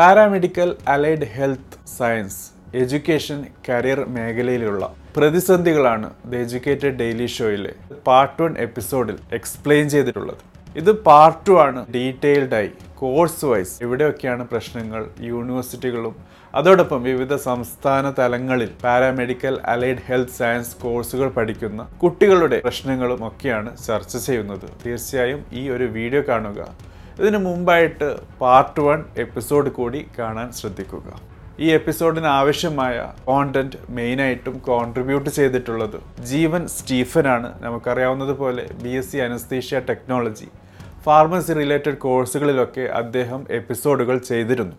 Paramedical allied health science education career മേഖലയിലുള്ള പ്രതിസന്ധികളാണ് the educated daily ഷോയിലെ പാർട്ട് വൺ എപ്പിസോഡിൽ എക്സ്പ്ലെയിൻ ചെയ്തിട്ടുള്ളത്. ഇത് പാർട്ട് ടു ആണ് ഡീറ്റെയിൽഡായി കോഴ്സ് വൈസ്. എവിടെയൊക്കെയാണ് പ്രശ്നങ്ങൾ യൂണിവേഴ്സിറ്റികളും അതോടൊപ്പം വിവിധ സംസ്ഥാന തലങ്ങളിൽ പാരാമെഡിക്കൽ അലൈഡ് ഹെൽത്ത് സയൻസ് കോഴ്സുകൾ പഠിക്കുന്ന കുട്ടികളുടെ പ്രശ്നങ്ങളും ഒക്കെയാണ് ചർച്ച ചെയ്യുന്നത്. തീർച്ചയായും ഈ ഒരു വീഡിയോ കാണുക. ഇതിനു മുമ്പായിട്ട് പാർട്ട് വൺ എപ്പിസോഡ് കൂടി കാണാൻ ശ്രദ്ധിക്കുക. ഈ എപ്പിസോഡിന് ആവശ്യമായ കോണ്ടന്റ് മെയിനായിട്ടും കോൺട്രിബ്യൂട്ട് ചെയ്തിട്ടുള്ളത് ജീവൻ സ്റ്റീഫനാണ്. നമുക്കറിയാവുന്നതുപോലെ B S C anaesthesia technology pharmacy related കോഴ്സുകളിലൊക്കെ അദ്ദേഹം എപ്പിസോഡുകൾ ചെയ്തിരുന്നു.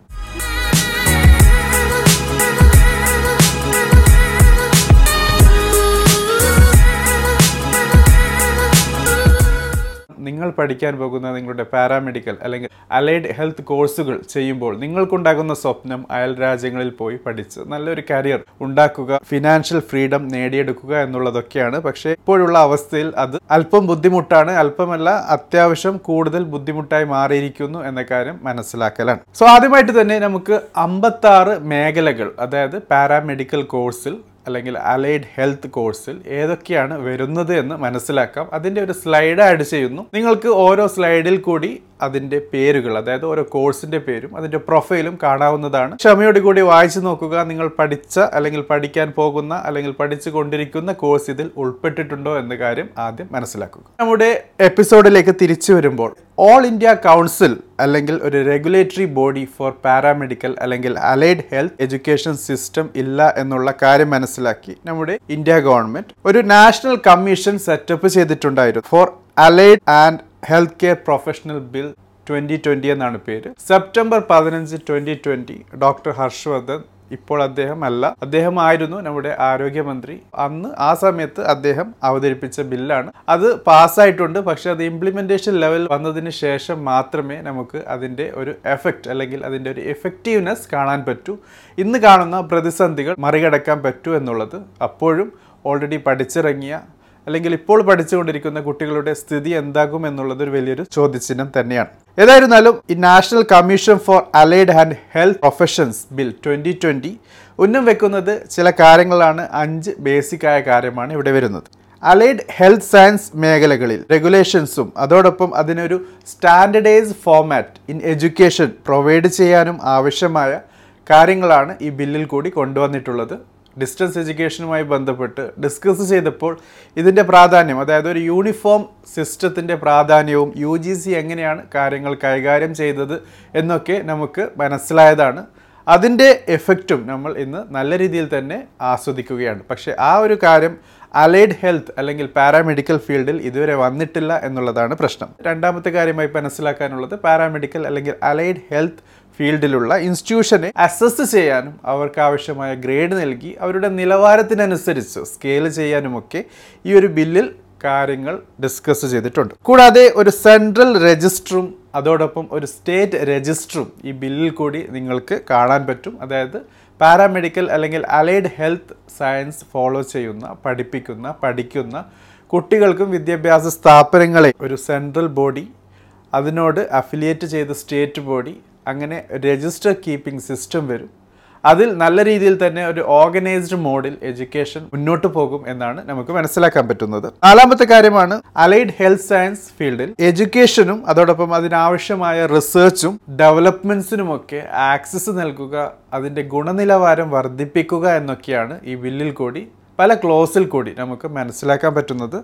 നിങ്ങൾ പഠിക്കാൻ പോകുന്ന നിങ്ങളുടെ പാരാമെഡിക്കൽ അല്ലെങ്കിൽ അലൈഡ് ഹെൽത്ത് കോഴ്സുകൾ ചെയ്യുമ്പോൾ നിങ്ങൾക്കുണ്ടാകുന്ന സ്വപ്നം അയൽ രാജ്യങ്ങളിൽ പോയി പഠിച്ച് നല്ലൊരു കരിയർ ഉണ്ടാക്കുക ഫിനാൻഷ്യൽ ഫ്രീഡം നേടിയെടുക്കുക എന്നുള്ളതൊക്കെയാണ്. പക്ഷേ ഇപ്പോഴുള്ള അവസ്ഥയിൽ അത് അല്പം ബുദ്ധിമുട്ടാണ്. അല്പമല്ല അത്യാവശ്യം കൂടുതൽ ബുദ്ധിമുട്ടായി മാറിയിരിക്കുന്നു എന്ന കാര്യം മനസ്സിലാക്കലാണ്. സോ ആദ്യമായിട്ട് തന്നെ നമുക്ക് അമ്പത്താറ് മേഖലകൾ അതായത് പാരാമെഡിക്കൽ കോഴ്സിൽ അല്ലെങ്കിൽ അലൈഡ് ഹെൽത്ത് കോഴ്സിൽ ഏതൊക്കെയാണ് വരുന്നത് എന്ന് മനസ്സിലാക്കാം. അതിന്റെ ഒരു സ്ലൈഡ് ആഡ് ചെയ്യുന്നു. നിങ്ങൾക്ക് ഓരോ സ്ലൈഡിൽ കൂടി അതിന്റെ പേരുകൾ അതായത് ഓരോ കോഴ്സിന്റെ പേരും അതിന്റെ പ്രൊഫൈലും കാണാവുന്നതാണ്. ക്ഷമയോട് കൂടി വായിച്ചു നോക്കുക. നിങ്ങൾ പഠിച്ച അല്ലെങ്കിൽ പഠിക്കാൻ പോകുന്ന അല്ലെങ്കിൽ പഠിച്ചു കൊണ്ടിരിക്കുന്ന കോഴ്സ് ഇതിൽ ഉൾപ്പെട്ടിട്ടുണ്ടോ എന്ന കാര്യം ആദ്യം മനസ്സിലാക്കുക. നമ്മുടെ എപ്പിസോഡിലേക്ക് തിരിച്ചു വരുമ്പോൾ ഓൾ ഇന്ത്യ കൗൺസിൽ അല്ലെങ്കിൽ ഒരു റെഗുലേറ്ററി ബോഡി ഫോർ പാരാമെഡിക്കൽ അല്ലെങ്കിൽ അലൈഡ് ഹെൽത്ത് എഡ്യൂക്കേഷൻ സിസ്റ്റം ഇല്ല എന്നുള്ള കാര്യം മനസ്സിലാക്കി നമ്മുടെ ഇന്ത്യ ഗവൺമെന്റ് ഒരു നാഷണൽ കമ്മീഷൻ സെറ്റപ്പ് ചെയ്തിട്ടുണ്ടായിരുന്നു. For allied and health care professional bill twenty twenty എന്നാണ് പേര്. സെപ്റ്റംബർ പതിനഞ്ച് ട്വന്റി ട്വന്റി ഡോക്ടർ ഹർഷവർദ്ധൻ ഇപ്പോൾ അദ്ദേഹം അല്ല അദ്ദേഹമായിരുന്നു നമ്മുടെ ആരോഗ്യമന്ത്രി. അന്ന് ആ സമയത്ത് അദ്ദേഹം അവതരിപ്പിച്ച ബില്ലാണ്. അത് പാസ്സായിട്ടുണ്ട്. പക്ഷെ അത് ഇംപ്ലിമെന്റേഷൻ ലെവൽ വന്നതിന് ശേഷം മാത്രമേ നമുക്ക് അതിന്റെ ഒരു എഫക്റ്റ് അല്ലെങ്കിൽ അതിന്റെ ഒരു എഫക്റ്റീവ്നെസ് കാണാൻ പറ്റൂ. ഇന്ന് കാണുന്ന പ്രതിസന്ധികൾ മറികടക്കാൻ പറ്റൂ എന്നുള്ളത് അപ്പോഴും ഓൾറെഡി പഠിച്ചിറങ്ങിയ അല്ലെങ്കിൽ ഇപ്പോൾ പഠിച്ചുകൊണ്ടിരിക്കുന്ന കുട്ടികളുടെ സ്ഥിതി എന്താകും എന്നുള്ളത് ഒരു വലിയൊരു ചോദ്യചിഹ്നം തന്നെയാണ്. ഏതായിരുന്നാലും ഈ national commission for allied and health professions bill twenty twenty ഉന്നം വെക്കുന്നത് ചില കാര്യങ്ങളാണ് അഞ്ച് ബേസിക് ആയ കാര്യമാണ് ഇവിടെ വരുന്നത്. അലൈഡ് ഹെൽത്ത് സയൻസ് മേഖലകളിൽ റെഗുലേഷൻസും അതോടൊപ്പം അതിനൊരു standardise format in education provide ചെയ്യാനും ആവശ്യമായ കാര്യങ്ങളാണ് ഈ ബില്ലിൽ കൂടി കൊണ്ടുവന്നിട്ടുള്ളത്. ഡിസ്റ്റൻസ് എഡ്യൂക്കേഷനുമായി ബന്ധപ്പെട്ട് ഡിസ്കസ് ചെയ്തപ്പോൾ ഇതിന്റെ പ്രാധാന്യം അതായത് ഒരു യൂണിഫോം സിസ്റ്റത്തിന്റെ പ്രാധാന്യവും യു ജി സി എങ്ങനെയാണ് കാര്യങ്ങൾ കൈകാര്യം ചെയ്തത് എന്നൊക്കെ നമുക്ക് മനസ്സിലായതാണ്. അതിന്റെ എഫക്റ്റും നമ്മൾ ഇന്ന് നല്ല രീതിയിൽ തന്നെ ആസ്വദിക്കുകയാണ്. പക്ഷേ ആ ഒരു കാര്യം അലൈഡ് ഹെൽത്ത് അല്ലെങ്കിൽ പാരാമെഡിക്കൽ ഫീൽഡിൽ ഇതുവരെ വന്നിട്ടില്ല എന്നുള്ളതാണ് പ്രശ്നം. രണ്ടാമത്തെ കാര്യമായി മനസ്സിലാക്കാനുള്ളത് പാരാമെഡിക്കൽ അല്ലെങ്കിൽ അലൈഡ് ഹെൽത്ത് ഫീൽഡിലുള്ള ഇൻസ്റ്റിറ്റ്യൂഷനെ അസസ് ചെയ്യാനും അവർക്ക് ആവശ്യമായ ഗ്രേഡ് നൽകി അവരുടെ നിലവാരത്തിനനുസരിച്ച് സ്കെയിൽ ചെയ്യാനുമൊക്കെ ഈ ഒരു ബില്ലിൽ കാര്യങ്ങൾ ഡിസ്കസ് ചെയ്തിട്ടുണ്ട്. കൂടാതെ ഒരു സെൻട്രൽ രജിസ്റ്ററും അതോടൊപ്പം ഒരു സ്റ്റേറ്റ് രജിസ്റ്ററും ഈ ബില്ലിൽ കൂടി നിങ്ങൾക്ക് കാണാൻ പറ്റും. അതായത് പാരാമെഡിക്കൽ അല്ലെങ്കിൽ അലൈഡ് ഹെൽത്ത് സയൻസ് ഫോളോ ചെയ്യുന്ന പഠിപ്പിക്കുന്ന പഠിക്കുന്ന കുട്ടികൾക്കും വിദ്യാഭ്യാസ സ്ഥാപനങ്ങളെ ഒരു സെൻട്രൽ ബോഡി അതിനോട് അഫിലിയേറ്റ് ചെയ്ത സ്റ്റേറ്റ് ബോഡി അങ്ങനെ രജിസ്റ്റർ കീപ്പിംഗ് സിസ്റ്റം വരും. അതിൽ നല്ല രീതിയിൽ തന്നെ ഒരു ഓർഗനൈസ്ഡ് മോഡിൽ എഡ്യൂക്കേഷൻ മുന്നോട്ട് പോകും എന്നാണ് നമുക്ക് മനസ്സിലാക്കാൻ പറ്റുന്നത്. നാലാമത്തെ കാര്യമാണ് അലൈഡ് ഹെൽത്ത് സയൻസ് ഫീൽഡിൽ എഡ്യൂക്കേഷനും അതോടൊപ്പം അതിനാവശ്യമായ റിസർച്ചും ഡെവലപ്മെന്റ്സിനുമൊക്കെ ആക്സസ് നൽകുക അതിന്റെ ഗുണനിലവാരം വർദ്ധിപ്പിക്കുക എന്നൊക്കെയാണ് ഈ ബില്ലിൽ കൂടി പല ക്ലോസിൽ കൂടി നമുക്ക് മനസ്സിലാക്കാൻ പറ്റുന്നത്.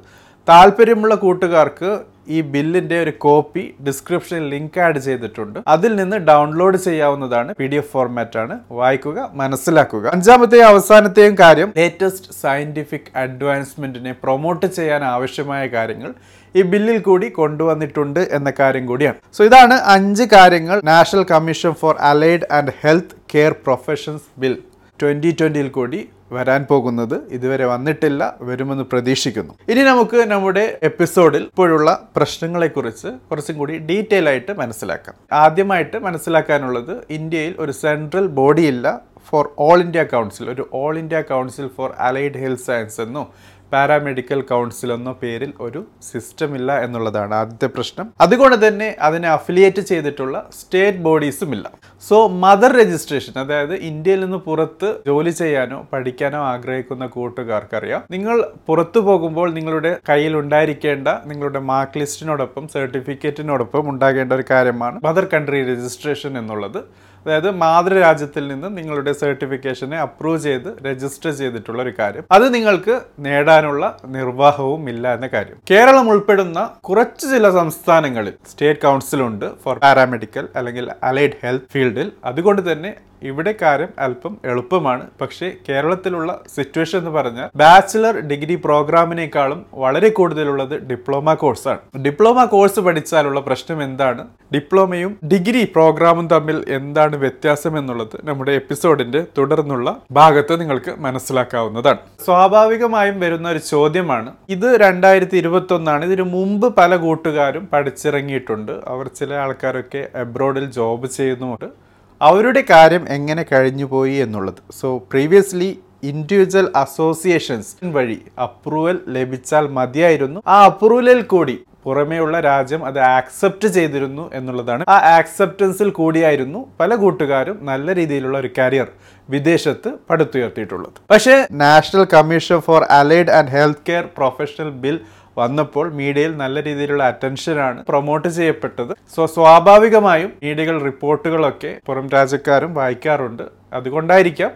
താല്പര്യമുള്ള കൂട്ടുകാർക്ക് ഈ ബില്ലിന്റെ ഒരു കോപ്പി ഡിസ്ക്രിപ്ഷനിൽ ലിങ്ക് ആഡ് ചെയ്തിട്ടുണ്ട്. അതിൽ നിന്ന് ഡൗൺലോഡ് ചെയ്യാവുന്നതാണ് പി ഡി എഫ് ഫോർമാറ്റ് ആണ്. വായിക്കുക മനസ്സിലാക്കുക. അഞ്ചാമത്തെയും അവസാനത്തെയും കാര്യം ലേറ്റസ്റ്റ് സയന്റിഫിക് അഡ്വാൻസ്മെന്റിനെ പ്രൊമോട്ട് ചെയ്യാൻ ആവശ്യമായ കാര്യങ്ങൾ ഈ ബില്ലിൽ കൂടി കൊണ്ടുവന്നിട്ടുണ്ട് എന്ന കാര്യം കൂടിയാണ്. സോ ഇതാണ് അഞ്ച് കാര്യങ്ങൾ national commission for allied and health care professions bill twenty ട്വന്റിയിൽ കൂടി വരാൻ പോകുന്നത് ഇതുവരെ വന്നിട്ടില്ല വരുമെന്ന് പ്രതീക്ഷിക്കുന്നു. ഇനി നമുക്ക് നമ്മുടെ എപ്പിസോഡിൽ ഇപ്പോഴുള്ള പ്രശ്നങ്ങളെക്കുറിച്ച് കുറച്ചും കൂടി ഡീറ്റെയിൽ ആയിട്ട് മനസ്സിലാക്കാം. ആദ്യമായിട്ട് മനസ്സിലാക്കാനുള്ളത് ഇന്ത്യയിൽ ഒരു സെൻട്രൽ ബോഡി ഇല്ല ഫോർ ഓൾ ഇന്ത്യ കൗൺസിൽ ഒരു all India council for allied health science എന്നോ പാരാമെഡിക്കൽ കൗൺസിൽ എന്ന പേരിൽ ഒരു സിസ്റ്റം ഇല്ല എന്നുള്ളതാണ് ആദ്യത്തെ പ്രശ്നം. അതുകൊണ്ട് തന്നെ അതിനെ അഫിലിയേറ്റ് ചെയ്തിട്ടുള്ള സ്റ്റേറ്റ് ബോഡീസും ഇല്ല. സോ മദർ രജിസ്ട്രേഷൻ അതായത് ഇന്ത്യയിൽ നിന്ന് പുറത്ത് ജോലി ചെയ്യാനോ പഠിക്കാനോ ആഗ്രഹിക്കുന്ന കൂട്ടുകാർക്കറിയാം. നിങ്ങൾ പുറത്തു പോകുമ്പോൾ നിങ്ങളുടെ കയ്യിൽ ഉണ്ടായിരിക്കേണ്ട നിങ്ങളുടെ മാർക്ക് ലിസ്റ്റിനോടൊപ്പം സർട്ടിഫിക്കറ്റിനോടൊപ്പം ഉണ്ടാകേണ്ട ഒരു കാര്യമാണ് മദർ കൺട്രി രജിസ്ട്രേഷൻ എന്നുള്ളത്. അതായത് മാതൃരാജ്യത്തിൽ നിന്ന് നിങ്ങളുടെ സർട്ടിഫിക്കേഷനെ അപ്രൂവ് ചെയ്ത് രജിസ്റ്റർ ചെയ്തിട്ടുള്ള ഒരു കാര്യം. അത് നിങ്ങൾക്ക് നേടാനുള്ള നിർവാഹവും ഇല്ല എന്ന കാര്യം. കേരളം ഉൾപ്പെടുന്ന കുറച്ച് ചില സംസ്ഥാനങ്ങളിൽ സ്റ്റേറ്റ് കൗൺസിലുണ്ട് ഫോർ പാരാമെഡിക്കൽ അല്ലെങ്കിൽ അലൈഡ് ഹെൽത്ത് ഫീൽഡിൽ അതുകൊണ്ട് തന്നെ ഇവിടെ കാര്യം അല്പം എളുപ്പമാണ്. പക്ഷേ കേരളത്തിലുള്ള സിറ്റുവേഷൻ എന്ന് പറഞ്ഞാൽ ബാച്ചിലർ ഡിഗ്രി പ്രോഗ്രാമിനേക്കാളും വളരെ കൂടുതലുള്ളത് ഡിപ്ലോമ കോഴ്സാണ് ഡിപ്ലോമ കോഴ്സ് പഠിച്ചാലുള്ള പ്രശ്നം എന്താണ്? ഡിപ്ലോമയും ഡിഗ്രി പ്രോഗ്രാമും തമ്മിൽ എന്താണ് വ്യത്യാസം എന്നുള്ളത് നമ്മുടെ എപ്പിസോഡിന്റെ തുടർന്നുള്ള ഭാഗത്ത് നിങ്ങൾക്ക് മനസ്സിലാക്കാവുന്നതാണ്. സ്വാഭാവികമായും വരുന്ന ഒരു ചോദ്യമാണ്. ഇത് രണ്ടായിരത്തി ഇരുപത്തി ഒന്നാണ് ഇതിനു മുമ്പ് പല കൂട്ടുകാരും പഠിച്ചിറങ്ങിയിട്ടുണ്ട്. അവർ ചില ആൾക്കാരൊക്കെ എബ്രോഡിൽ ജോബ് ചെയ്യുന്നുമുണ്ട്. അവരുടെ കാര്യം എങ്ങനെ കഴിഞ്ഞുപോയി എന്നുള്ളത്. സോ പ്രീവിയസ്ലി ഇൻഡിവിജ്വൽ അസോസിയേഷൻസ് വഴി അപ്രൂവൽ ലഭിച്ചാൽ മതിയായിരുന്നു. ആ അപ്രൂവലിൽ കൂടി പുറമേയുള്ള രാജ്യം അത് ആക്സെപ്റ്റ് ചെയ്തിരുന്നു എന്നുള്ളതാണ്. ആ ആക്സെപ്റ്റൻസിൽ കൂടിയായിരുന്നു പല കൂട്ടുകാരും നല്ല രീതിയിലുള്ള ഒരു കരിയർ വിദേശത്ത് പടുത്തുയർത്തിയിട്ടുള്ളത്. പക്ഷേ national commission for allied and health care professional bill വന്നപ്പോൾ മീഡിയയിൽ നല്ല രീതിയിലുള്ള അറ്റൻഷനാണ് പ്രൊമോട്ട് ചെയ്യപ്പെട്ടത്. സോ സ്വാഭാവികമായും മീഡിയകൾ റിപ്പോർട്ടുകളൊക്കെ പുറം രാജ്യക്കാരും വായിക്കാറുണ്ട്. അതുകൊണ്ടായിരിക്കാം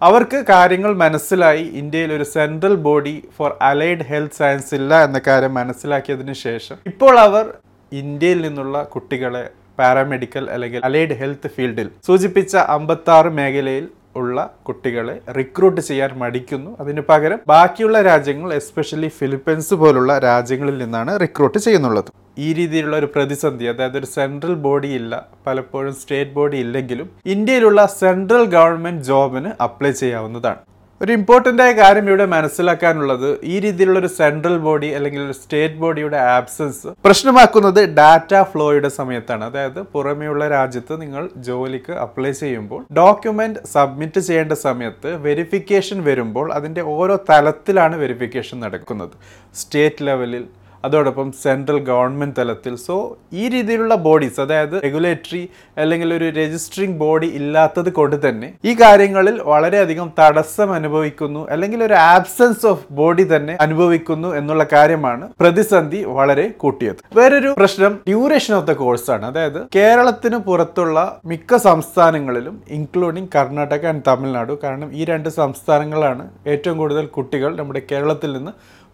അവർക്ക് കാര്യങ്ങൾ മനസ്സിലായി ഇന്ത്യയിൽ ഒരു central body for allied health science ഇല്ല എന്ന കാര്യം മനസ്സിലാക്കിയതിന് ശേഷം ഇപ്പോൾ അവർ ഇന്ത്യയിൽ നിന്നുള്ള കുട്ടികളെ പാരാമെഡിക്കൽ അല്ലെങ്കിൽ അലൈഡ് ഹെൽത്ത് ഫീൽഡിൽ സൂചിപ്പിച്ച അമ്പത്താറ് മേഖലയിൽ ഉള്ള കുട്ടികളെ റിക്രൂട്ട് ചെയ്യാൻ മടിക്കുന്നു. അതിന് പകരം ബാക്കിയുള്ള രാജ്യങ്ങൾ എസ്പെഷ്യലി ഫിലിപ്പൈൻസ് പോലുള്ള രാജ്യങ്ങളിൽ നിന്നാണ് റിക്രൂട്ട് ചെയ്യുന്നുള്ളത്. ഈ രീതിയിലുള്ള ഒരു പ്രതിസന്ധി അതായത് ഒരു സെൻട്രൽ ബോഡി ഇല്ല പലപ്പോഴും സ്റ്റേറ്റ് ബോഡി ഇല്ലെങ്കിലും ഇന്ത്യയിലുള്ള സെൻട്രൽ ഗവൺമെന്റ് ജോബിന് അപ്ലൈ ചെയ്യാവുന്നതാണ്. ഒരു ഇമ്പോർട്ടന്റ് ആയ കാര്യം ഇവിടെ മനസ്സിലാക്കാനുള്ളത് ഈ രീതിയിലുള്ള ഒരു സെൻട്രൽ ബോഡി അല്ലെങ്കിൽ ഒരു സ്റ്റേറ്റ് ബോഡിയുടെ ആബ്സൻസ് പ്രശ്നമാക്കുന്നത് ഡാറ്റ ഫ്ലോയുടെ സമയത്താണ്. അതായത് പുറമെയുള്ള രാജ്യത്ത് നിങ്ങൾ ജോലിക്ക് അപ്ലൈ ചെയ്യുമ്പോൾ ഡോക്യുമെന്റ് സബ്മിറ്റ് ചെയ്യേണ്ട സമയത്ത് വെരിഫിക്കേഷൻ വരുമ്പോൾ അതിന്റെ ഓരോ തലത്തിലാണ് വെരിഫിക്കേഷൻ നടക്കുന്നത്. സ്റ്റേറ്റ് ലെവലിൽ അതോടൊപ്പം സെൻട്രൽ ഗവൺമെന്റ് തലത്തിൽ. സോ ഈ രീതിയിലുള്ള ബോഡീസ് അതായത് റെഗുലേറ്ററി അല്ലെങ്കിൽ ഒരു രജിസ്ട്രിങ് ബോഡി ഇല്ലാത്തത് കൊണ്ട് തന്നെ ഈ കാര്യങ്ങളിൽ വളരെയധികം തടസ്സം അനുഭവിക്കുന്നു അല്ലെങ്കിൽ ഒരു ആബ്സെൻസ് ഓഫ് ബോഡി തന്നെ അനുഭവിക്കുന്നു എന്നുള്ള കാര്യമാണ് പ്രതിസന്ധി വളരെ കൂട്ടിയത്. വേറൊരു പ്രശ്നം ഡ്യൂറേഷൻ ഓഫ് ദ കോഴ്സാണ് അതായത് കേരളത്തിന് പുറത്തുള്ള മിക്ക സംസ്ഥാനങ്ങളിലും ഇൻക്ലൂഡിങ് കർണാടക ആൻഡ് തമിഴ്നാടു കാരണം ഈ രണ്ട് സംസ്ഥാനങ്ങളാണ് ഏറ്റവും കൂടുതൽ കുട്ടികൾ നമ്മുടെ കേരളത്തിൽ നിന്ന്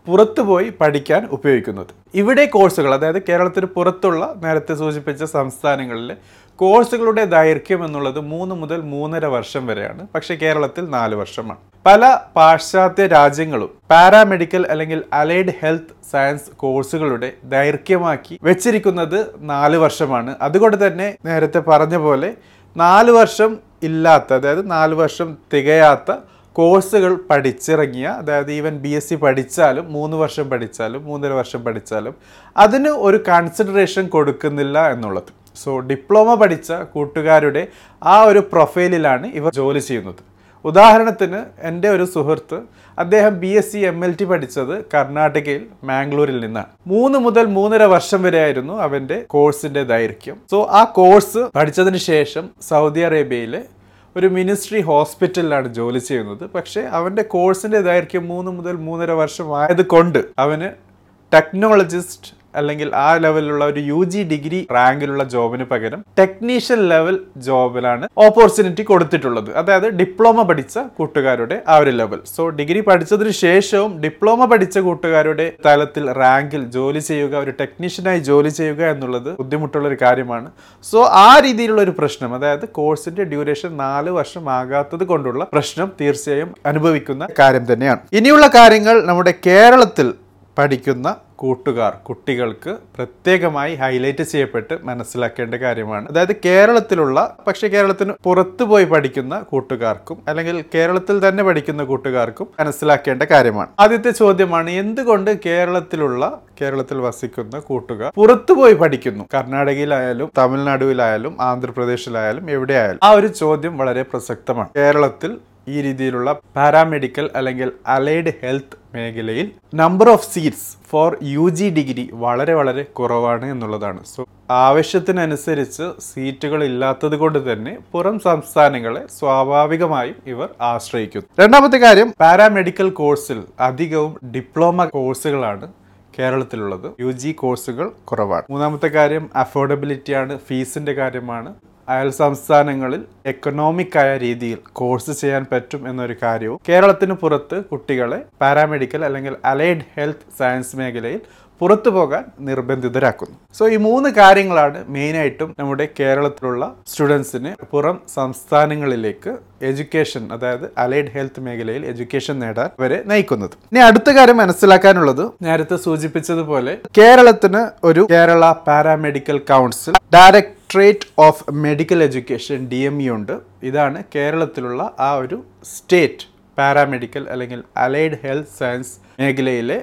പുറത്തു പോയി പഠിക്കാൻ ഉപയോഗിക്കുന്നത്. ഇവിടെ കോഴ്സുകൾ അതായത് കേരളത്തിന് പുറത്തുള്ള നേരത്തെ സൂചിപ്പിച്ച സംസ്ഥാനങ്ങളിൽ കോഴ്സുകളുടെ ദൈർഘ്യം എന്നുള്ളത് മൂന്ന് മുതൽ മൂന്നര വർഷം വരെയാണ്. പക്ഷേ കേരളത്തിൽ നാല് വർഷമാണ്. പല പാശ്ചാത്യ രാജ്യങ്ങളും പാരാമെഡിക്കൽ അല്ലെങ്കിൽ അലൈഡ് ഹെൽത്ത് സയൻസ് കോഴ്സുകളുടെ ദൈർഘ്യമാക്കി വെച്ചിരിക്കുന്നത് നാല് വർഷമാണ്. അതുകൊണ്ട് തന്നെ നേരത്തെ പറഞ്ഞ പോലെ നാല് വർഷം ഇല്ലാത്ത അതായത് നാല് വർഷം തികയാത്ത കോഴ്സുകൾ പഠിച്ചിറങ്ങിയ അതായത് ഈവൻ ബി എസ് സി പഠിച്ചാലും മൂന്ന് വർഷം പഠിച്ചാലും മൂന്നര വർഷം പഠിച്ചാലും അതിന് ഒരു കൺസിഡറേഷൻ കൊടുക്കുന്നില്ല എന്നുള്ളത്. സോ ഡിപ്ലോമ പഠിച്ച കൂട്ടുകാരുടെ ആ ഒരു പ്രൊഫൈലിലാണ് ഇവർ ജോലി ചെയ്യുന്നത്. ഉദാഹരണത്തിന് എന്റെ ഒരു സുഹൃത്ത് അദ്ദേഹം B S C M L T പഠിച്ചത് കർണാടകയിൽ മാംഗ്ലൂരിൽ നിന്നാണ്. മൂന്ന് മുതൽ മൂന്നര വർഷം വരെ ആയിരുന്നു അവന്റെ കോഴ്സിന്റെ ദൈർഘ്യം. സോ ആ കോഴ്സ് പഠിച്ചതിന് ശേഷം സൗദി അറേബ്യയിലെ ഒരു മിനിസ്ട്രി ഹോസ്പിറ്റലിലാണ് ജോലി ചെയ്യുന്നത്. പക്ഷേ അവന്റെ കോഴ്സിന്റെ ദൈർഘ്യം മൂന്ന് മുതൽ മൂന്നര വർഷം ആയത് കൊണ്ട് അവന് ടെക്നോളജിസ്റ്റ് അല്ലെങ്കിൽ ആ ലെവലിലുള്ള ഒരു യു ജി ഡിഗ്രി റാങ്കിലുള്ള ജോബിന് പകരം ടെക്നീഷ്യൻ ലെവൽ ജോബിലാണ് ഓപ്പർച്യൂണിറ്റി കൊടുത്തിട്ടുള്ളത്. അതായത് ഡിപ്ലോമ പഠിച്ച കൂട്ടുകാരുടെ ആ ഒരു ലെവൽ സോ ഡിഗ്രി പഠിച്ചതിന് ശേഷവും ഡിപ്ലോമ പഠിച്ച കൂട്ടുകാരുടെ തലത്തിൽ റാങ്കിൽ ജോലി ചെയ്യുക ഒരു ടെക്നീഷ്യനായി ജോലി ചെയ്യുക എന്നുള്ളത് ബുദ്ധിമുട്ടുള്ള ഒരു കാര്യമാണ്. സോ ആ രീതിയിലുള്ള ഒരു പ്രശ്നം അതായത് കോഴ്സിന്റെ ഡ്യൂറേഷൻ നാല് വർഷം ആകാത്തത് കൊണ്ടുള്ള പ്രശ്നം തീർച്ചയായും അനുഭവിക്കുന്ന കാര്യം തന്നെയാണ്. ഇനിയുള്ള കാര്യങ്ങൾ നമ്മുടെ കേരളത്തിൽ പഠിക്കുന്ന കൂട്ടുകാർ കുട്ടികൾക്ക് പ്രത്യേകമായി ഹൈലൈറ്റ് ചെയ്യപ്പെട്ട് മനസ്സിലാക്കേണ്ട കാര്യമാണ്. അതായത് കേരളത്തിലുള്ള പക്ഷേ കേരളത്തിന് പുറത്തു പോയി പഠിക്കുന്ന കൂട്ടുകാർക്കും അല്ലെങ്കിൽ കേരളത്തിൽ തന്നെ പഠിക്കുന്ന കൂട്ടുകാർക്കും മനസ്സിലാക്കേണ്ട കാര്യമാണ്. ആദ്യത്തെ ചോദ്യമാണ് എന്തുകൊണ്ട് കേരളത്തിലുള്ള കേരളത്തിൽ വസിക്കുന്ന കൂട്ടുകാർ പുറത്തു പോയി പഠിക്കുന്നു? കർണാടകയിലായാലും തമിഴ്നാടുവിലായാലും ആന്ധ്രാപ്രദേശിലായാലും എവിടെയായാലും. ആ ഒരു ചോദ്യം വളരെ പ്രസക്തമാണ്. കേരളത്തിൽ ഈ രീതിയിലുള്ള പാരാമെഡിക്കൽ അല്ലെങ്കിൽ അലൈഡ് ഹെൽത്ത് മേഖലയിൽ number of seats for U G degree വളരെ വളരെ കുറവാണ് എന്നുള്ളതാണ്. സോ ആവശ്യത്തിനനുസരിച്ച് സീറ്റുകൾ ഇല്ലാത്തത് കൊണ്ട് തന്നെ പുറം സംസ്ഥാനങ്ങളെ സ്വാഭാവികമായും ഇവർ ആശ്രയിക്കുന്നു. രണ്ടാമത്തെ കാര്യം പാരാമെഡിക്കൽ കോഴ്സിൽ അധികവും ഡിപ്ലോമ കോഴ്സുകളാണ് കേരളത്തിലുള്ളത്. യു ജി കോഴ്സുകൾ കുറവാണ്. മൂന്നാമത്തെ കാര്യം അഫോർഡബിലിറ്റിയാണ് ഫീസിന്റെ കാര്യമാണ്. അയൽ സംസ്ഥാനങ്ങളിൽ എക്കണോമിക് ആയ രീതിയിൽ കോഴ്സ് ചെയ്യാൻ പറ്റും എന്നൊരു കാര്യവും കേരളത്തിന് പുറത്ത് കുട്ടികളെ പാരാമെഡിക്കൽ അല്ലെങ്കിൽ അലൈഡ് ഹെൽത്ത് സയൻസ് മേഖലയിൽ പുറത്തു പോകാൻ നിർബന്ധിതരാക്കുന്നു. സോ ഈ മൂന്ന് കാര്യങ്ങളാണ് മെയിനായിട്ടും നമ്മുടെ കേരളത്തിലുള്ള സ്റ്റുഡൻസിന് പുറം സംസ്ഥാനങ്ങളിലേക്ക് എഡ്യൂക്കേഷൻ അതായത് അലൈഡ് ഹെൽത്ത് മേഖലയിൽ എഡ്യൂക്കേഷൻ നേടാൻ അവരെ നയിക്കുന്നത്. ഇനി അടുത്ത കാര്യം മനസ്സിലാക്കാനുള്ളത് നേരത്തെ സൂചിപ്പിച്ചതുപോലെ കേരളത്തിന് ഒരു Kerala paramedical council directorate of medical education D M E ഉണ്ട്. ഇതാണ് കേരളത്തിലുള്ള ആ ഒരു സ്റ്റേറ്റ് പാരാമെഡിക്കൽ അല്ലെങ്കിൽ അലൈഡ് ഹെൽത്ത് സയൻസ് മേഖലയിലെ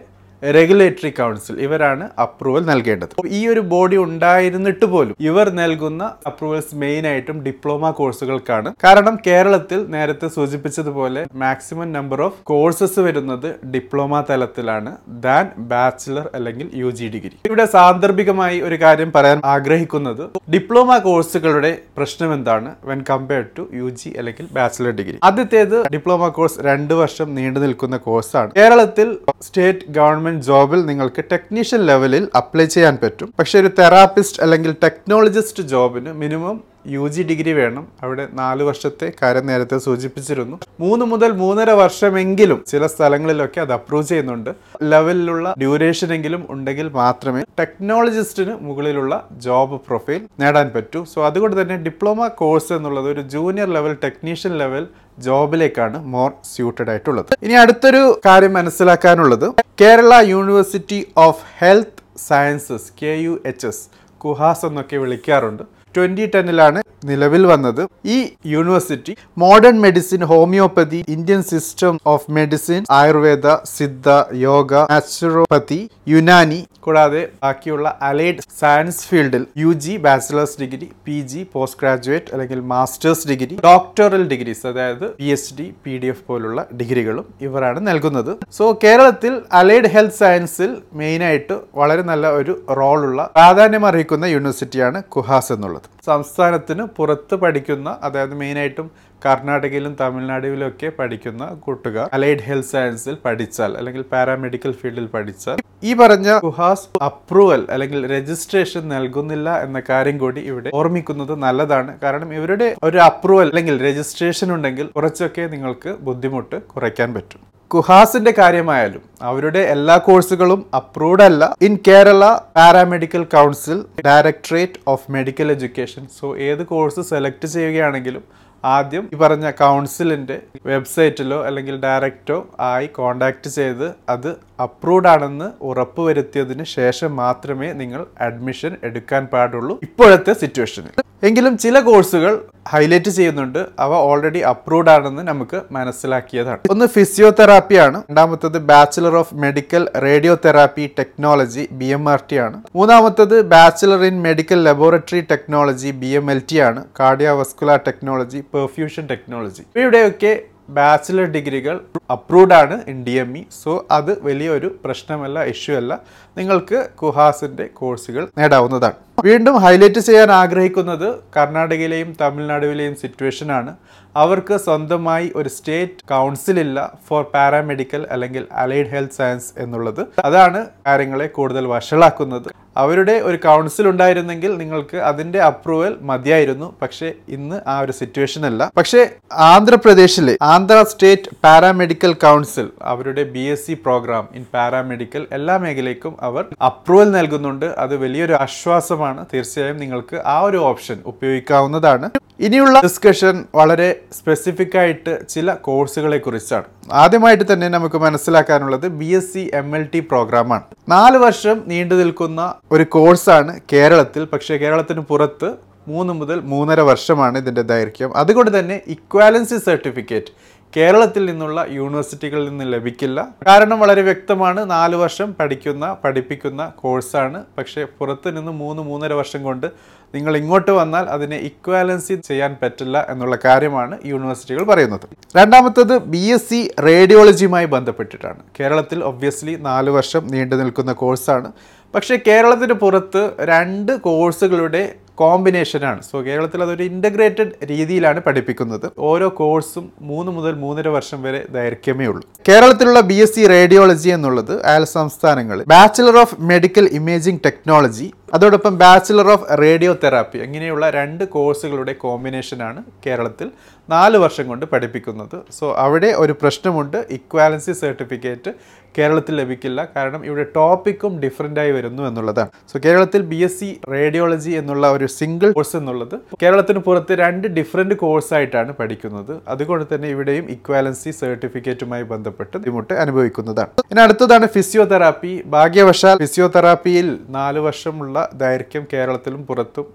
റെഗുലേറ്ററി കൗൺസിൽ ഇവരാണ് അപ്രൂവൽ നൽകേണ്ടത്. ഈ ഒരു ബോഡി ഉണ്ടായിരുന്നിട്ട് പോലും ഇവർ നൽകുന്ന അപ്രൂവൽസ് മെയിൻ ആയിട്ടും ഡിപ്ലോമ കോഴ്സുകൾക്കാണ് കാരണം കേരളത്തിൽ നേരത്തെ സൂചിപ്പിച്ചതുപോലെ മാക്സിമം നമ്പർ ഓഫ് കോഴ്സസ് വരുന്നത് ഡിപ്ലോമ തലത്തിലാണ് ദാൻ ബാച്ചിലർ അല്ലെങ്കിൽ യു ജി ഡിഗ്രി ഇവിടെ സാന്ദർഭികമായി ഒരു കാര്യം പറയാൻ ആഗ്രഹിക്കുന്നത് ഡിപ്ലോമ കോഴ്സുകളുടെ പ്രശ്നം എന്താണ് when compared to U G അല്ലെങ്കിൽ ബാച്ചിലർ ഡിഗ്രി ആദ്യത്തേത് ഡിപ്ലോമ കോഴ്സ് രണ്ട് വർഷം നീണ്ടു നിൽക്കുന്ന കോഴ്സാണ് കേരളത്തിൽ സ്റ്റേറ്റ് ഗവൺമെന്റ് ജോബിൽ നിങ്ങൾക്ക് ടെക്നീഷ്യൻ ലെവലിൽ അപ്ലൈ ചെയ്യാൻ പറ്റും. പക്ഷേ ഒരു തെറാപ്പിസ്റ്റ് അല്ലെങ്കിൽ ടെക്നോളജിസ്റ്റ് ജോബിന് മിനിമം യു ജി ഡിഗ്രി വേണം. അവിടെ നാല് വർഷത്തെ കാര്യം നേരത്തെ സൂചിപ്പിച്ചിരുന്നു. മൂന്ന് മുതൽ മൂന്നര വർഷമെങ്കിലും ചില സ്ഥലങ്ങളിലൊക്കെ അത് അപ്രൂവ് ചെയ്യുന്നുണ്ട്. ലെവലിലുള്ള ഡ്യൂറേഷൻ എങ്കിലും ഉണ്ടെങ്കിൽ മാത്രമേ ടെക്നോളജിസ്റ്റിന് മുകളിലുള്ള ജോബ് പ്രൊഫൈൽ നേടാൻ പറ്റൂ. സോ അതുകൊണ്ട് തന്നെ ഡിപ്ലോമ കോഴ്സ് എന്നുള്ളത് ഒരു ജൂനിയർ ലെവൽ ടെക്നീഷ്യൻ ലെവൽ ജോബിലേക്കാണ് മോർ സ്യൂട്ടഡ് ആയിട്ടുള്ളത്. ഇനി അടുത്തൊരു കാര്യം മനസ്സിലാക്കാനുള്ളത്. Kerala university of health sciences K U H S KUHAS എന്നൊക്കെ വിളിക്കാറുണ്ട്. ട്വന്റി ടെന്നിലാണ് നിലവിൽ വന്നത്. ഈ university modern medicine homoeopathy Indian system of medicine Ayurveda Siddha yoga naturopathy Unani കൂടാതെ ബാക്കിയുള്ള അലൈഡ് സയൻസ് ഫീൽഡിൽ U G bachelors degree P G post graduate അല്ലെങ്കിൽ മാസ്റ്റേഴ്സ് ഡിഗ്രി ഡോക്ടറൽ ഡിഗ്രീസ് അതായത് P H D P D F പോലുള്ള ഡിഗ്രികളും ഇവരാണ് നൽകുന്നത്. So കേരളത്തിൽ അലൈഡ് ഹെൽത്ത് സയൻസിൽ മെയിനായിട്ട് വളരെ നല്ല ഒരു റോളുള്ള പ്രാധാന്യം അറിയിക്കുന്ന യൂണിവേഴ്സിറ്റിയാണ് കുഹാസ് എന്നുള്ളത്. സംസ്ഥാനത്തിന് പുറത്ത് പഠിക്കുന്ന അതായത് മെയിനായിട്ടും കർണാടകയിലും തമിഴ്നാടുവിലും ഒക്കെ പഠിക്കുന്ന കൂട്ടുകാർ അലൈഡ് ഹെൽത്ത് സയൻസിൽ പഠിച്ചാൽ അല്ലെങ്കിൽ പാരാമെഡിക്കൽ ഫീൽഡിൽ പഠിച്ചാൽ ഈ പറഞ്ഞ ഗുഹാസ് അപ്രൂവൽ അല്ലെങ്കിൽ രജിസ്ട്രേഷൻ നൽകുന്നില്ല എന്ന കാര്യം കൂടി ഇവിടെ ഓർമ്മിക്കുന്നത് നല്ലതാണ്. കാരണം ഇവരുടെ ഒരു അപ്രൂവൽ അല്ലെങ്കിൽ രജിസ്ട്രേഷൻ ഉണ്ടെങ്കിൽ കുറച്ചൊക്കെ നിങ്ങൾക്ക് ബുദ്ധിമുട്ട് കുറയ്ക്കാൻ പറ്റും. കുഹാസിന്റെ കാര്യമായാലും അവരുടെ എല്ലാ കോഴ്സുകളും അപ്രൂവ്ഡ് അല്ല. In Kerala paramedical council directorate of medical education so ഏത് കോഴ്സ് സെലക്ട് ചെയ്യുകയാണെങ്കിലും ആദ്യം ഈ പറഞ്ഞ കൗൺസിലിന്റെ വെബ്സൈറ്റിലോ അല്ലെങ്കിൽ ഡയറക്റ്റോ ആയി കോണ്ടാക്ട് ചെയ്ത് അത് അപ്രൂവ്ഡ് ആണെന്ന് ഉറപ്പ് വരുത്തിയതിന് ശേഷം മാത്രമേ നിങ്ങൾ അഡ്മിഷൻ എടുക്കാൻ പാടുള്ളൂ ഇപ്പോഴത്തെ സിറ്റുവേഷനിൽ. എങ്കിലും ചില കോഴ്സുകൾ ഹൈലൈറ്റ് ചെയ്യുന്നുണ്ട്. അവ ഓൾറെഡി അപ്രൂവ്ഡ് ആണെന്ന് നമുക്ക് മനസ്സിലാക്കിയതാണ്. ഒന്ന് ഫിസിയോതെറാപ്പി ആണ്. രണ്ടാമത്തത് bachelor of medical radio therapy technology B M R T ആണ്. മൂന്നാമത്തത് bachelor in medical laboratory technology B M L T ആണ്. കാർഡിയോവസ്കുലർ ടെക്നോളജി പെർഫ്യൂഷൻ ടെക്നോളജി ഇവിടെയൊക്കെ ബാച്ചിലർ ഡിഗ്രികൾ അപ്രൂവ്ഡ് ആണ് in D M E so അത് വലിയൊരു പ്രശ്നമല്ല ഇഷ്യൂ അല്ല. നിങ്ങൾക്ക് കുഹാസിന്റെ കോഴ്സുകൾ നേടാവുന്നതാണ്. വീണ്ടും ഹൈലൈറ്റ് ചെയ്യാൻ ആഗ്രഹിക്കുന്നത് കർണാടകയിലെയും തമിഴ്നാടുവിലെയും സിറ്റുവേഷൻ ആണ്. അവർക്ക് സ്വന്തമായി ഒരു സ്റ്റേറ്റ് കൗൺസിൽ ഇല്ല ഫോർ പാരാമെഡിക്കൽ അല്ലെങ്കിൽ അലൈഡ് ഹെൽത്ത് സയൻസ് എന്നുള്ളത്. അതാണ് കാര്യങ്ങളെ കൂടുതൽ വഷളാക്കുന്നത്. അവരുടെ ഒരു കൗൺസിൽ ഉണ്ടായിരുന്നെങ്കിൽ നിങ്ങൾക്ക് അതിന്റെ അപ്രൂവൽ മതിയായിരുന്നു. പക്ഷേ ഇന്ന് ആ ഒരു സിറ്റുവേഷൻ അല്ല. പക്ഷേ ആന്ധ്രാപ്രദേശിലെ ആന്ധ്ര സ്റ്റേറ്റ് പാരാമെഡിക്കൽ കൗൺസിൽ അവരുടെ ബി പ്രോഗ്രാം ഇൻ പാരാമെഡിക്കൽ എല്ലാ മേഖലയ്ക്കും അവർ അപ്രൂവൽ നൽകുന്നുണ്ട്. അത് വലിയൊരു ആശ്വാസമാണ്. തീർച്ചയായും നിങ്ങൾക്ക് ആ ഒരു ഓപ്ഷൻ ഉപയോഗിക്കാവുന്നതാണ്. ഇനിയുള്ള ഡിസ്കഷൻ വളരെ സ്പെസിഫിക് ആയിട്ട് ചില കോഴ്സുകളെ കുറിച്ചാണ്. ആദ്യമായിട്ട് തന്നെ നമുക്ക് മനസ്സിലാക്കാനുള്ളത് B S C M L T പ്രോഗ്രാമാണ് നാല് വർഷം നീണ്ടു നിൽക്കുന്ന ഒരു കോഴ്സാണ് കേരളത്തിൽ. പക്ഷേ കേരളത്തിന് പുറത്ത് മൂന്ന് മുതൽ മൂന്നര വർഷമാണ് ഇതിന്റെ ദൈർഘ്യം. അതുകൊണ്ട് തന്നെ ഇക്വാലൻസി സർട്ടിഫിക്കറ്റ് കേരളത്തിൽ നിന്നുള്ള യൂണിവേഴ്സിറ്റികളിൽ നിന്ന് ലഭിക്കില്ല. കാരണം വളരെ വ്യക്തമാണ് നാല് വർഷം പഠിക്കുന്ന പഠിപ്പിക്കുന്ന കോഴ്സാണ് പക്ഷേ പുറത്ത് നിന്ന് മൂന്ന് മൂന്നര വർഷം കൊണ്ട് നിങ്ങൾ ഇങ്ങോട്ട് വന്നാൽ അതിനെ ഇക്വാലൻസി ചെയ്യാൻ പറ്റില്ല എന്നുള്ള കാര്യമാണ് യൂണിവേഴ്സിറ്റികൾ പറയുന്നത്. രണ്ടാമത്തത് ബി എസ് സി റേഡിയോളജിയുമായി ബന്ധപ്പെട്ടിട്ടാണ്. കേരളത്തിൽ ഒബ്വിയസ്ലി നാല് വർഷം നീണ്ടു നിൽക്കുന്ന കോഴ്സാണ് പക്ഷേ കേരളത്തിന് പുറത്ത് രണ്ട് കോഴ്സുകളുടെ കോമ്പിനേഷനാണ്. സോ കേരളത്തിൽ അതൊരു ഇന്റഗ്രേറ്റഡ് രീതിയിലാണ് പഠിപ്പിക്കുന്നത്. ഓരോ കോഴ്സും മൂന്ന് മുതൽ മൂന്നര വർഷം വരെ ദൈർഘ്യമേ ഉള്ളൂ. കേരളത്തിലുള്ള ബി റേഡിയോളജി എന്നുള്ളത് അയൽ സംസ്ഥാനങ്ങളിൽ bachelor of medical imaging technology അതോടൊപ്പം ബാച്ചിലർ ഓഫ് റേഡിയോ തെറാപ്പി ഇങ്ങനെയുള്ള രണ്ട് കോഴ്സുകളുടെ കോമ്പിനേഷനാണ് കേരളത്തിൽ നാല് വർഷം കൊണ്ട് പഠിപ്പിക്കുന്നത്. സോ അവിടെ ഒരു പ്രശ്നമുണ്ട്. ഇക്വാലൻസി സർട്ടിഫിക്കറ്റ് കേരളത്തിൽ ലഭിക്കില്ല. കാരണം ഇവിടെ ടോപ്പിക്കും ഡിഫറെന്റ് വരുന്നു എന്നുള്ളതാണ്. സോ കേരളത്തിൽ ബി എസ് സി റേഡിയോളജി എന്നുള്ള ഒരു സിംഗിൾ കോഴ്സ് എന്നുള്ളത് കേരളത്തിന് പുറത്ത് രണ്ട് ഡിഫറെന്റ് കോഴ്സായിട്ടാണ് പഠിക്കുന്നത്. അതുകൊണ്ട് തന്നെ ഇവിടെയും ഇക്വാലൻസി സർട്ടിഫിക്കറ്റുമായി ബന്ധപ്പെട്ട് ബുദ്ധിമുട്ട് അനുഭവിക്കുന്നതാണ്. ഇനി അടുത്തതാണ് ഫിസിയോതെറാപ്പി ഭാഗ്യവശാൽ ഫിസിയോതെറാപ്പിയിൽ നാല് വർഷമുള്ള ദൈർഘ്യം കേരളത്തിലും പുറത്തും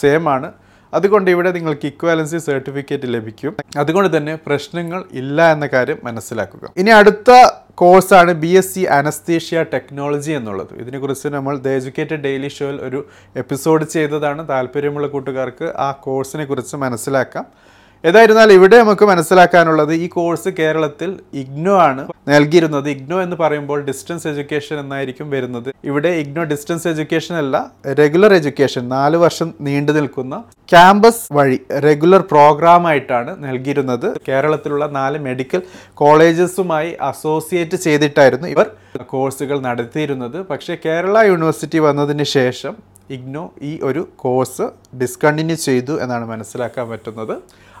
സെയിം ആണ്. അതുകൊണ്ട് ഇവിടെ നിങ്ങൾക്ക് ഇക്വാലൻസി സർട്ടിഫിക്കറ്റ് ലഭിക്കും. അതുകൊണ്ട് തന്നെ പ്രശ്നങ്ങൾ ഇല്ല എന്ന കാര്യം മനസ്സിലാക്കുക. ഇനി അടുത്ത കോഴ്സാണ് B S C anaesthesia technology എന്നുള്ളത്. ഇതിനെക്കുറിച്ച് നമ്മൾ ദ എജ്യൂക്കേറ്റഡ് ഡെയിലി ഷോയിൽ ഒരു എപ്പിസോഡ് ചെയ്തതാണ്. താല്പര്യമുള്ള കൂട്ടുകാർക്ക് ആ കോഴ്സിനെ കുറിച്ച് മനസ്സിലാക്കാം. ഏതായിരുന്നാലും ഇവിടെ നമുക്ക് മനസ്സിലാക്കാനുള്ളത് ഈ കോഴ്സ് കേരളത്തിൽ ഇഗ്നോ ആണ് നൽകിയിരുന്നത്. ഇഗ്നോ എന്ന് പറയുമ്പോൾ ഡിസ്റ്റൻസ് എഡ്യൂക്കേഷൻ എന്നായിരിക്കും വരുന്നത്. ഇവിടെ ഇഗ്നോ ഡിസ്റ്റൻസ് എഡ്യൂക്കേഷൻ അല്ല റെഗുലർ എഡ്യൂക്കേഷൻ നാല് വർഷം നീണ്ടു നിൽക്കുന്ന ക്യാമ്പസ് വഴി റെഗുലർ പ്രോഗ്രാം ആയിട്ടാണ് നൽകിയിരുന്നത്. കേരളത്തിലുള്ള നാല് മെഡിക്കൽ കോളേജസുമായി അസോസിയേറ്റ് ചെയ്തിട്ടായിരുന്നു ഇവർ കോഴ്സുകൾ നടത്തിയിരുന്നത്. പക്ഷേ കേരള യൂണിവേഴ്സിറ്റി വന്നതിന് ശേഷം ഇഗ്നോ ഈ ഒരു കോഴ്സ് ഡിസ്കണ്ടിന്യൂ ചെയ്തു എന്നാണ് മനസ്സിലാക്കാൻ പറ്റുന്നത്.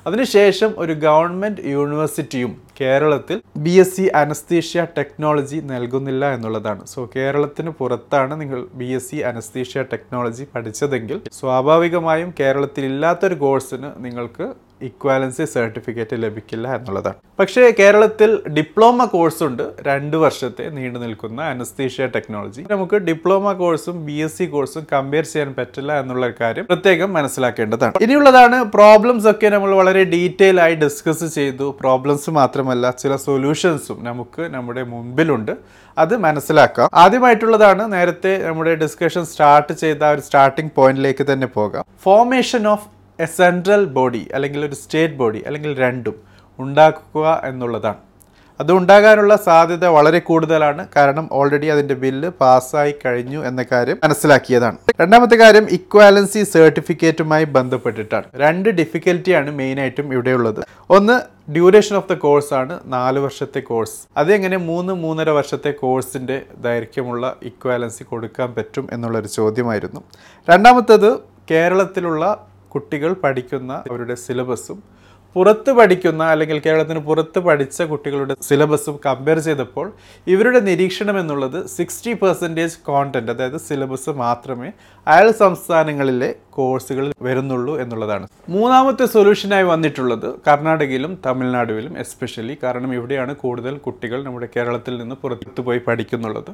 അതിനുശേഷം ഒരു ഗവൺമെന്റ് യൂണിവേഴ്സിറ്റിയും കേരളത്തിൽ B S C anaesthesia technology നൽകുന്നില്ല എന്നുള്ളതാണ്. സോ കേരളത്തിന് പുറത്താണ് നിങ്ങൾ B S C anaesthesia technology പഠിച്ചതെങ്കിൽ സ്വാഭാവികമായും കേരളത്തിൽ ഇല്ലാത്തൊരു കോഴ്സിന് നിങ്ങൾക്ക് ഇക്വാലൻസി സർട്ടിഫിക്കറ്റ് ലഭിക്കില്ല എന്നുള്ളതാണ്. പക്ഷേ കേരളത്തിൽ ഡിപ്ലോമ കോഴ്സ് ഉണ്ട്. രണ്ട് വർഷത്തെ നീണ്ടു നിൽക്കുന്ന അനസ്തീഷ്യ ടെക്നോളജി നമുക്ക് ഡിപ്ലോമ കോഴ്സും ബി എസ് സി കോഴ്സും കമ്പയർ ചെയ്യാൻ പറ്റില്ല എന്നുള്ള കാര്യം പ്രത്യേകം മനസ്സിലാക്കേണ്ടതാണ്. ഇനിയുള്ളതാണ് പ്രോബ്ലംസ് ഒക്കെ നമ്മൾ വളരെ ഡീറ്റെയിൽ ആയി ഡിസ്കസ് ചെയ്തു. പ്രോബ്ലംസ് മാത്രമല്ല ചില സൊല്യൂഷൻസും നമുക്ക് നമ്മുടെ മുൻപിലുണ്ട് അത് മനസ്സിലാക്കാം. ആദ്യമായിട്ടുള്ളതാണ് നേരത്തെ നമ്മുടെ ഡിസ്കഷൻ സ്റ്റാർട്ട് ചെയ്ത ഒരു സ്റ്റാർട്ടിംഗ് പോയിന്റിലേക്ക് തന്നെ പോകാം. Formation of a central body അല്ലെങ്കിൽ ഒരു സ്റ്റേറ്റ് ബോഡി അല്ലെങ്കിൽ രണ്ടും ഉണ്ടാക്കുക എന്നുള്ളതാണ്. അത് ഉണ്ടാകാനുള്ള സാധ്യത വളരെ കൂടുതലാണ്. കാരണം ഓൾറെഡി അതിന്റെ ബില്ല് പാസ്സായി കഴിഞ്ഞു എന്ന കാര്യം മനസ്സിലാക്കിയതാണ്. രണ്ടാമത്തെ കാര്യം ഇക്വാലൻസി സർട്ടിഫിക്കറ്റുമായി ബന്ധപ്പെട്ടിട്ടാണ്. രണ്ട് ഡിഫിക്കൽറ്റിയാണ് മെയിനായിട്ടും ഇവിടെയുള്ളത്. ഒന്ന് ഡ്യൂറേഷൻ ഓഫ് ദ കോഴ്സ് ആണ്. നാല് വർഷത്തെ കോഴ്സ് അതെങ്ങനെ മൂന്ന് മൂന്നര വർഷത്തെ കോഴ്സിന്റെ ദൈർഘ്യമുള്ള ഇക്വാലൻസി കൊടുക്കാൻ പറ്റും എന്നുള്ളൊരു ചോദ്യമായിരുന്നു. രണ്ടാമത്തത് കേരളത്തിലുള്ള കുട്ടികൾ പഠിക്കുന്ന അവരുടെ സിലബസും പുറത്ത് പഠിക്കുന്ന അല്ലെങ്കിൽ കേരളത്തിന് പുറത്ത് പഠിച്ച കുട്ടികളുടെ സിലബസും കമ്പയർ ചെയ്തപ്പോൾ ഇവരുടെ നിരീക്ഷണം എന്നുള്ളത് സിക്സ്റ്റി പെർസെന്റേജ് കോണ്ടന്റ് അതായത് സിലബസ് മാത്രമേ അയൽ സംസ്ഥാനങ്ങളിലെ കോഴ്സുകളിൽ വരുന്നുള്ളൂ എന്നുള്ളതാണ്. മൂന്നാമത്തെ സൊല്യൂഷനായി വന്നിട്ടുള്ളത് കർണാടകയിലും തമിഴ്നാടുവിലും എസ്പെഷ്യലി കാരണം ഇവിടെയാണ് കൂടുതൽ കുട്ടികൾ നമ്മുടെ കേരളത്തിൽ നിന്ന് പുറത്തു പോയി പഠിക്കുന്നുള്ളത്.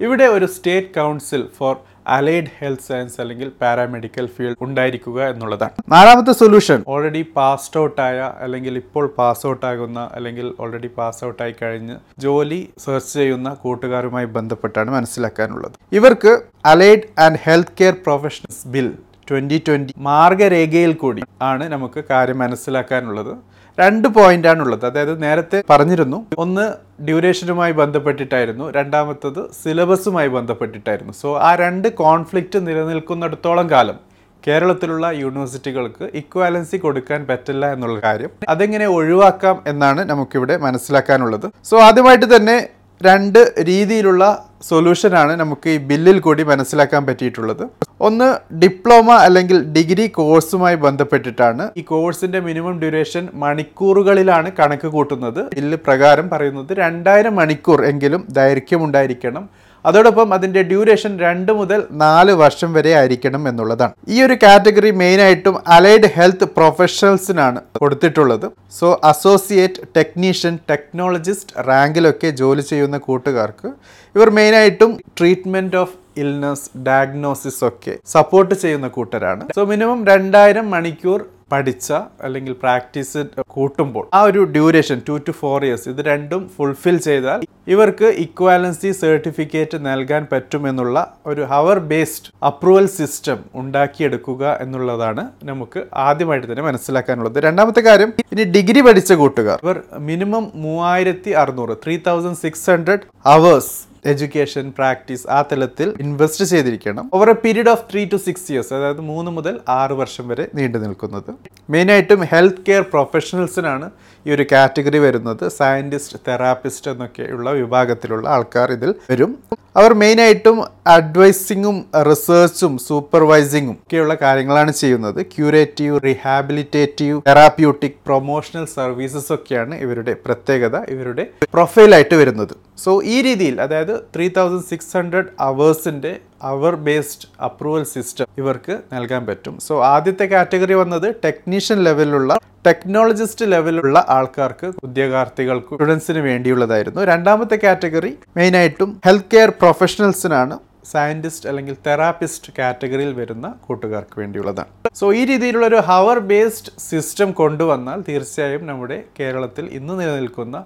ഇവിടെ ഒരു state council for allied health science അല്ലെങ്കിൽ പാരാമെഡിക്കൽ ഫീൽഡ് ഉണ്ടായിരിക്കുക എന്നുള്ളതാണ്. നാലാമത്തെ സൊല്യൂഷൻ. ഓൾറെഡി പാസ്ഡ് ഔട്ട് ആയ അല്ലെങ്കിൽ ഇപ്പോൾ പാസ് ഔട്ട് ആകുന്ന അല്ലെങ്കിൽ ഓൾറെഡി പാസ് ഔട്ട് ആയി കഴിഞ്ഞ് ജോലി സെർച്ച് ചെയ്യുന്ന കൂട്ടുകാരുമായി ബന്ധപ്പെട്ടാണ് മനസ്സിലാക്കാനുള്ളത്. ഇവർക്ക് allied and health care professionals bill twenty twenty മാർഗരേഖയിൽ കൂടി ആണ് നമുക്ക് കാര്യം മനസ്സിലാക്കാനുള്ളത്. രണ്ട് പോയിന്റ് ഉള്ളത് അതായത് നേരത്തെ പറഞ്ഞിരുന്നു ഒന്ന് ഡ്യൂറേഷനുമായി ബന്ധപ്പെട്ടിട്ടായിരുന്നു രണ്ടാമത്തത് സിലബസുമായി ബന്ധപ്പെട്ടിട്ടായിരുന്നു. സോ ആ രണ്ട് കോൺഫ്ലിക്റ്റ് നിലനിൽക്കുന്നിടത്തോളം കാലം കേരളത്തിലുള്ള യൂണിവേഴ്സിറ്റികൾക്ക് ഇക്വാലൻസി കൊടുക്കാൻ പറ്റില്ല എന്നുള്ള കാര്യം അതെങ്ങനെ ഒഴിവാക്കാം എന്നാണ് നമുക്കിവിടെ മനസ്സിലാക്കാനുള്ളത്. സോ ആദ്യമായിട്ട് തന്നെ രണ്ട് രീതിയിലുള്ള സൊല്യൂഷനാണ് നമുക്ക് ഈ ബില്ലിൽ കൂടി മനസ്സിലാക്കാൻ പറ്റിയിട്ടുള്ളത്. ഒന്ന് ഡിപ്ലോമ അല്ലെങ്കിൽ ഡിഗ്രി കോഴ്സുമായി ബന്ധപ്പെട്ടിട്ടാണ്. ഈ കോഴ്സിന്റെ മിനിമം ഡ്യൂറേഷൻ മണിക്കൂറുകളിലാണ് കണക്ക് കൂട്ടുന്നത്. ഇതിൽ പ്രകാരം പറയുന്നത് രണ്ടായിരം മണിക്കൂർ എങ്കിലും ദൈർഘ്യമുണ്ടായിരിക്കണം. അതോടൊപ്പം അതിന്റെ ഡ്യൂറേഷൻ രണ്ട് മുതൽ നാല് വർഷം വരെ ആയിരിക്കണം എന്നുള്ളതാണ്. ഈ ഒരു കാറ്റഗറി മെയിനായിട്ടും അലൈഡ് ഹെൽത്ത് പ്രൊഫഷണൽസിനാണ് കൊടുത്തിട്ടുള്ളത്. സോ അസോസിയേറ്റ് ടെക്നീഷ്യൻ ടെക്നോളജിസ്റ്റ് റാങ്കിലൊക്കെ ജോലി ചെയ്യുന്ന കൂട്ടുകാർക്ക് ഇവർ മെയിനായിട്ടും ട്രീറ്റ്മെന്റ് ഓഫ് ഇൽനസ് ഡയഗ്നോസിസ് ഒക്കെ സപ്പോർട്ട് ചെയ്യുന്ന കൂട്ടരാണ്. സോ മിനിമം രണ്ടായിരം മണിക്കൂർ പഠിച്ച അല്ലെങ്കിൽ പ്രാക്ടീസ് കൂട്ടുമ്പോൾ ആ ഒരു duration two to four years ഇത് രണ്ടും ഫുൾഫിൽ ചെയ്താൽ ഇവർക്ക് ഇക്വാലൻസി സർട്ടിഫിക്കറ്റ് നൽകാൻ പറ്റുമെന്നുള്ള ഒരു ഹവർ ബേസ്ഡ് അപ്രൂവൽ സിസ്റ്റം ഉണ്ടാക്കിയെടുക്കുക എന്നുള്ളതാണ് നമുക്ക് ആദ്യമായിട്ട് തന്നെ മനസ്സിലാക്കാനുള്ളത്. രണ്ടാമത്തെ കാര്യം ഇനി ഡിഗ്രി പഠിച്ച കൂട്ടുകാർ. ഇവർ മിനിമം മൂവായിരത്തി അറുന്നൂറ് three thousand six hundred hours education practice ആ തലത്തിൽ ഇൻവെസ്റ്റ് ചെയ്തിരിക്കണം. Over a period of three to six years അതായത് മൂന്ന് മുതൽ ആറ് വർഷം വരെ നീണ്ടു നിൽക്കുന്നത് മെയിനായിട്ടും ഹെൽത്ത് കെയർ പ്രൊഫഷണൽസിനാണ് ഈ ഒരു കാറ്റഗറി വരുന്നത് സയന്റിസ്റ്റ് തെറാപ്പിസ്റ്റ് എന്നൊക്കെയുള്ള വിഭാഗത്തിലുള്ള ആൾക്കാർ ഇതിൽ വരും. അവർ മെയിനായിട്ടും അഡ്വൈസിങ്ങും റിസർച്ചും സൂപ്പർവൈസിങ്ങും ഒക്കെയുള്ള കാര്യങ്ങളാണ് ചെയ്യുന്നത്. Curative rehabilitative therapeutic promotional services ഒക്കെയാണ് ഇവരുടെ പ്രത്യേകത ഇവരുടെ പ്രൊഫൈലായിട്ട് വരുന്നത്. സോ ഈ രീതിയിൽ അതായത് ത്രീ തൗസൻഡ് സിക്സ് ഹൺഡ്രഡ് അവേഴ്സിന്റെ അവർ ബേസ്ഡ് അപ്രൂവൽ സിസ്റ്റം ഇവർക്ക് നൽകാൻ പറ്റും. സോ ആദ്യത്തെ കാറ്റഗറി വന്നത് ടെക്നീഷ്യൻ ലെവലിലുള്ള ടെക്നോളജിസ്റ്റ് ലെവലിലുള്ള ആൾക്കാർക്ക് ഉദ്യോഗാർത്ഥികൾക്ക് സ്റ്റുഡൻസിന് വേണ്ടിയുള്ളതായിരുന്നു. രണ്ടാമത്തെ കാറ്റഗറി മെയിനായിട്ടും ഹെൽത്ത് കെയർ പ്രൊഫഷണൽസിനാണ് സയന്റിസ്റ്റ് അല്ലെങ്കിൽ തെറാപ്പിസ്റ്റ് കാറ്റഗറിയിൽ വരുന്ന കൂട്ടുകാർക്ക് വേണ്ടിയുള്ളതാണ്. സോ ഈ രീതിയിലുള്ള ഒരു ഹവർ ബേസ്ഡ് സിസ്റ്റം കൊണ്ടുവന്നാൽ തീർച്ചയായും നമ്മുടെ കേരളത്തിൽ ഇന്ന് നിലനിൽക്കുന്ന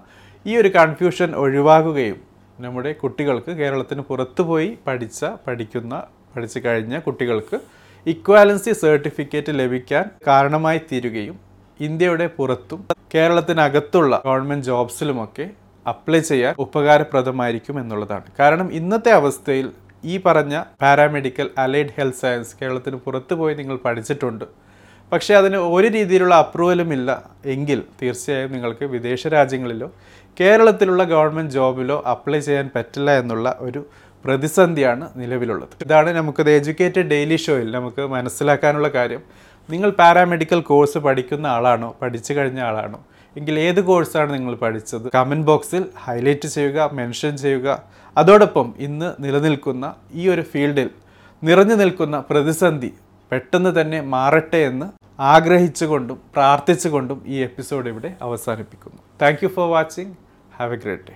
ഈ ഒരു കൺഫ്യൂഷൻ ഒഴിവാകുകയും നമ്മുടെ കുട്ടികൾക്ക് കേരളത്തിന് പുറത്തു പോയി പഠിച്ച പഠിക്കുന്ന പഠിച്ചു കഴിഞ്ഞ കുട്ടികൾക്ക് ഇക്വാലൻസി സർട്ടിഫിക്കറ്റ് ലഭിക്കാൻ കാരണമായി തീരുകയും ഇന്ത്യയുടെ പുറത്തും കേരളത്തിനകത്തുള്ള ഗവൺമെന്റ് ജോബ്സിലുമൊക്കെ അപ്ലൈ ചെയ്യാൻ ഉപകാരപ്രദമായിരിക്കും എന്നുള്ളതാണ്. കാരണം ഇന്നത്തെ അവസ്ഥയിൽ ഈ പറഞ്ഞ പാരാമെഡിക്കൽ അലൈഡ് ഹെൽത്ത് സയൻസ് കേരളത്തിന് പുറത്ത് പോയി നിങ്ങൾ പഠിച്ചിട്ടുണ്ട്. പക്ഷേ അതിന് ഒരു രീതിയിലുള്ള അപ്രൂവലും ഇല്ല. എങ്കിൽ തീർച്ചയായും നിങ്ങൾക്ക് വിദേശ രാജ്യങ്ങളിലോ കേരളത്തിലുള്ള ഗവൺമെന്റ് ജോബിലോ അപ്ലൈ ചെയ്യാൻ പറ്റില്ല എന്നുള്ള ഒരു പ്രതിസന്ധിയാണ് നിലവിലുള്ളത്. ഇതാണ് നമുക്കത് എഡ്യൂക്കേറ്റഡ് ഡെയിലി ഷോയിൽ നമുക്ക് മനസ്സിലാക്കാനുള്ള കാര്യം. നിങ്ങൾ പാരാമെഡിക്കൽ കോഴ്സ് പഠിക്കുന്ന ആളാണോ? പഠിച്ചു കഴിഞ്ഞ ആളാണോ? എങ്കിൽ ഏത് കോഴ്സാണ് നിങ്ങൾ പഠിച്ചത്? കമന്റ് ബോക്സിൽ ഹൈലൈറ്റ് ചെയ്യുക മെൻഷൻ ചെയ്യുക. അതോടൊപ്പം ഇന്ന് നിലനിൽക്കുന്ന ഈ ഒരു ഫീൽഡിൽ നിറഞ്ഞു നിൽക്കുന്ന പ്രതിസന്ധി പെട്ടെന്ന് തന്നെ മാറട്ടെ എന്ന് ആഗ്രഹിച്ചുകൊണ്ടും പ്രാർത്ഥിച്ചുകൊണ്ടും ഈ എപ്പിസോഡ് ഇവിടെ അവസാനിപ്പിക്കുന്നു. Thank for watching. Have a great day